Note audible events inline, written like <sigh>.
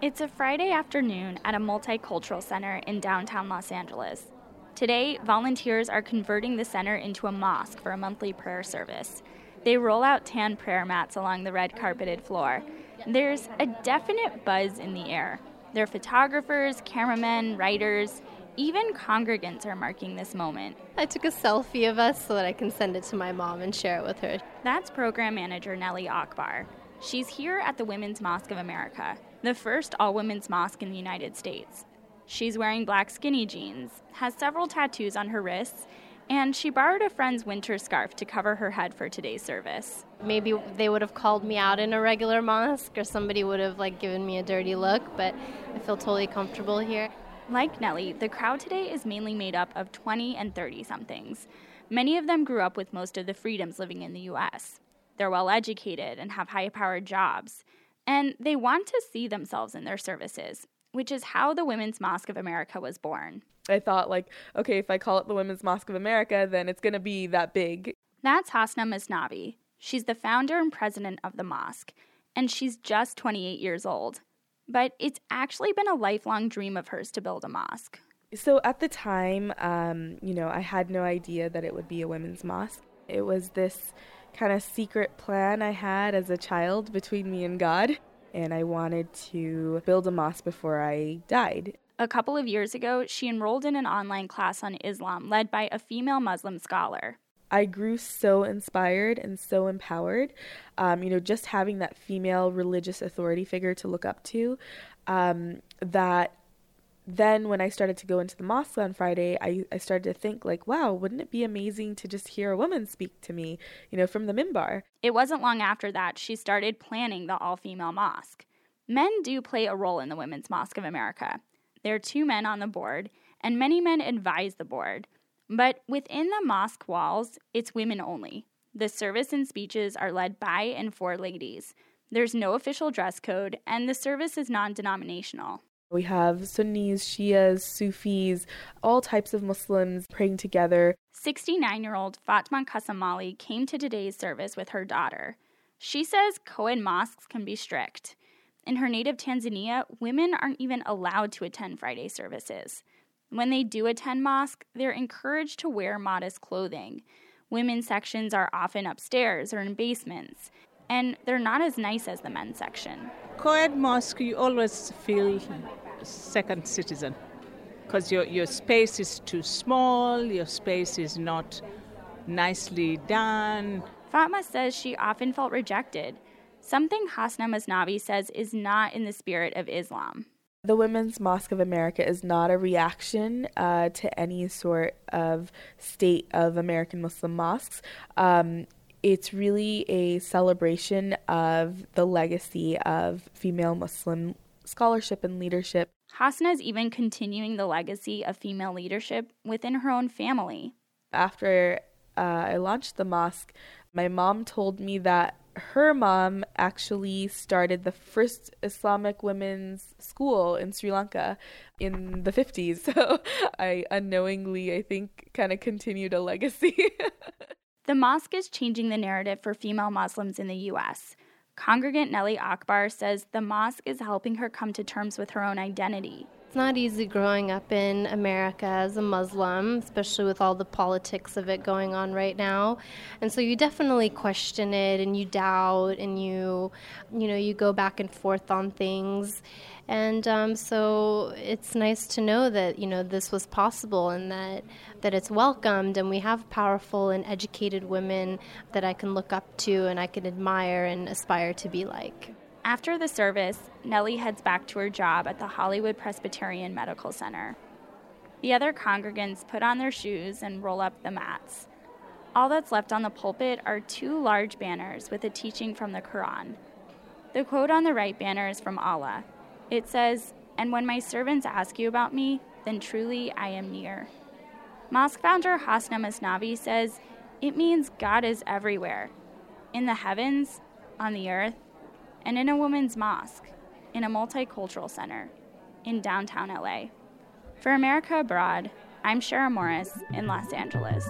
It's a Friday afternoon at a multicultural center in downtown Los Angeles. Today, volunteers are converting the center into a mosque for a monthly prayer service. They roll out tan prayer mats along the red carpeted floor. There's a definite buzz in the air. There are photographers, cameramen, writers, even congregants are marking this moment. I took a selfie of us so that I can send it to my mom and share it with her. That's program manager Nellie Akbar. She's here at the Women's Mosque of America, the first all women's mosque in the United States. She's wearing black skinny jeans, has several tattoos on her wrists, and she borrowed a friend's winter scarf to cover her head for today's service. Maybe they would have called me out in a regular mosque or somebody would have like given me a dirty look, but I feel totally comfortable here. Like Nellie, the crowd today is mainly made up of 20 and 30 somethings. Many of them grew up with most of the freedoms living in the US. They're well educated and have high powered jobs, and they want to see themselves in their services, which is how the Women's Mosque of America was born. I thought, like, okay, if I call it the Women's Mosque of America, then it's going to be that big. That's Hasna Maznavi. She's the founder and president of the mosque, and she's just 28 years old but it's actually been a lifelong dream of hers to build a mosque. So at the time, um, you know, I had no idea that it would be a women's mosque. It was this kind of secret plan I had as a child between me and God, and I wanted to build a mosque before I died. A couple of years ago, she enrolled in an online class on Islam led by a female Muslim scholar. I grew so inspired and so empowered. Um, you know, just having that female religious authority figure to look up to. Um, that then when I started to go into the mosque on Friday, I, I started to think like, wow, wouldn't it be amazing to just hear a woman speak to me, you know, from the minbar? It wasn't long after that she started planning the all-female mosque. Men do play a role in the Women's Mosque of America. There are two men on the board, and many men advise the board. But within the mosque walls, it's women only. The service and speeches are led by and for ladies. There's no official dress code, and the service is non denominational. We have Sunnis, Shias, Sufis, all types of Muslims praying together. 69 year old Fatma Kasamali came to today's service with her daughter. She says co ed mosques can be strict. In her native Tanzania, women aren't even allowed to attend Friday services. When they do attend mosque, they're encouraged to wear modest clothing. Women's sections are often upstairs or in basements, and they're not as nice as the men's section. Co-ed mosque, you always feel second citizen because your, your space is too small, your space is not nicely done. Fatma says she often felt rejected, something Hasna Maznavi says is not in the spirit of Islam. The Women's Mosque of America is not a reaction uh, to any sort of state of American Muslim mosques. Um, it's really a celebration of the legacy of female Muslim scholarship and leadership. Hasna is even continuing the legacy of female leadership within her own family. After uh, I launched the mosque, my mom told me that her mom actually started the first Islamic women's school in Sri Lanka in the 50s. <laughs> So I unknowingly, I think, kind of continued a legacy. <laughs> the mosque is changing the narrative for female Muslims in the U.S. Congregant Nellie Akbar says the mosque is helping her come to terms with her own identity. It's not easy growing up in America as a Muslim, especially with all the politics of it going on right now. And so you definitely question it and you doubt and you, you know, you go back and forth on things. And um, so it's nice to know that, you know, this was possible and that, that it's welcomed and we have powerful and educated women that I can look up to and I can admire and aspire to be like. After the service, Nellie heads back to her job at the Hollywood Presbyterian Medical Center. The other congregants put on their shoes and roll up the mats. All that's left on the pulpit are two large banners with a teaching from the Quran. The quote on the right banner is from Allah. It says, And when my servants ask you about me, then truly I am near. Mosque founder Hasna Maznavi says, It means God is everywhere in the heavens, on the earth, and in a women's mosque in a multicultural center in downtown LA. For America Abroad, I'm Shara Morris in Los Angeles.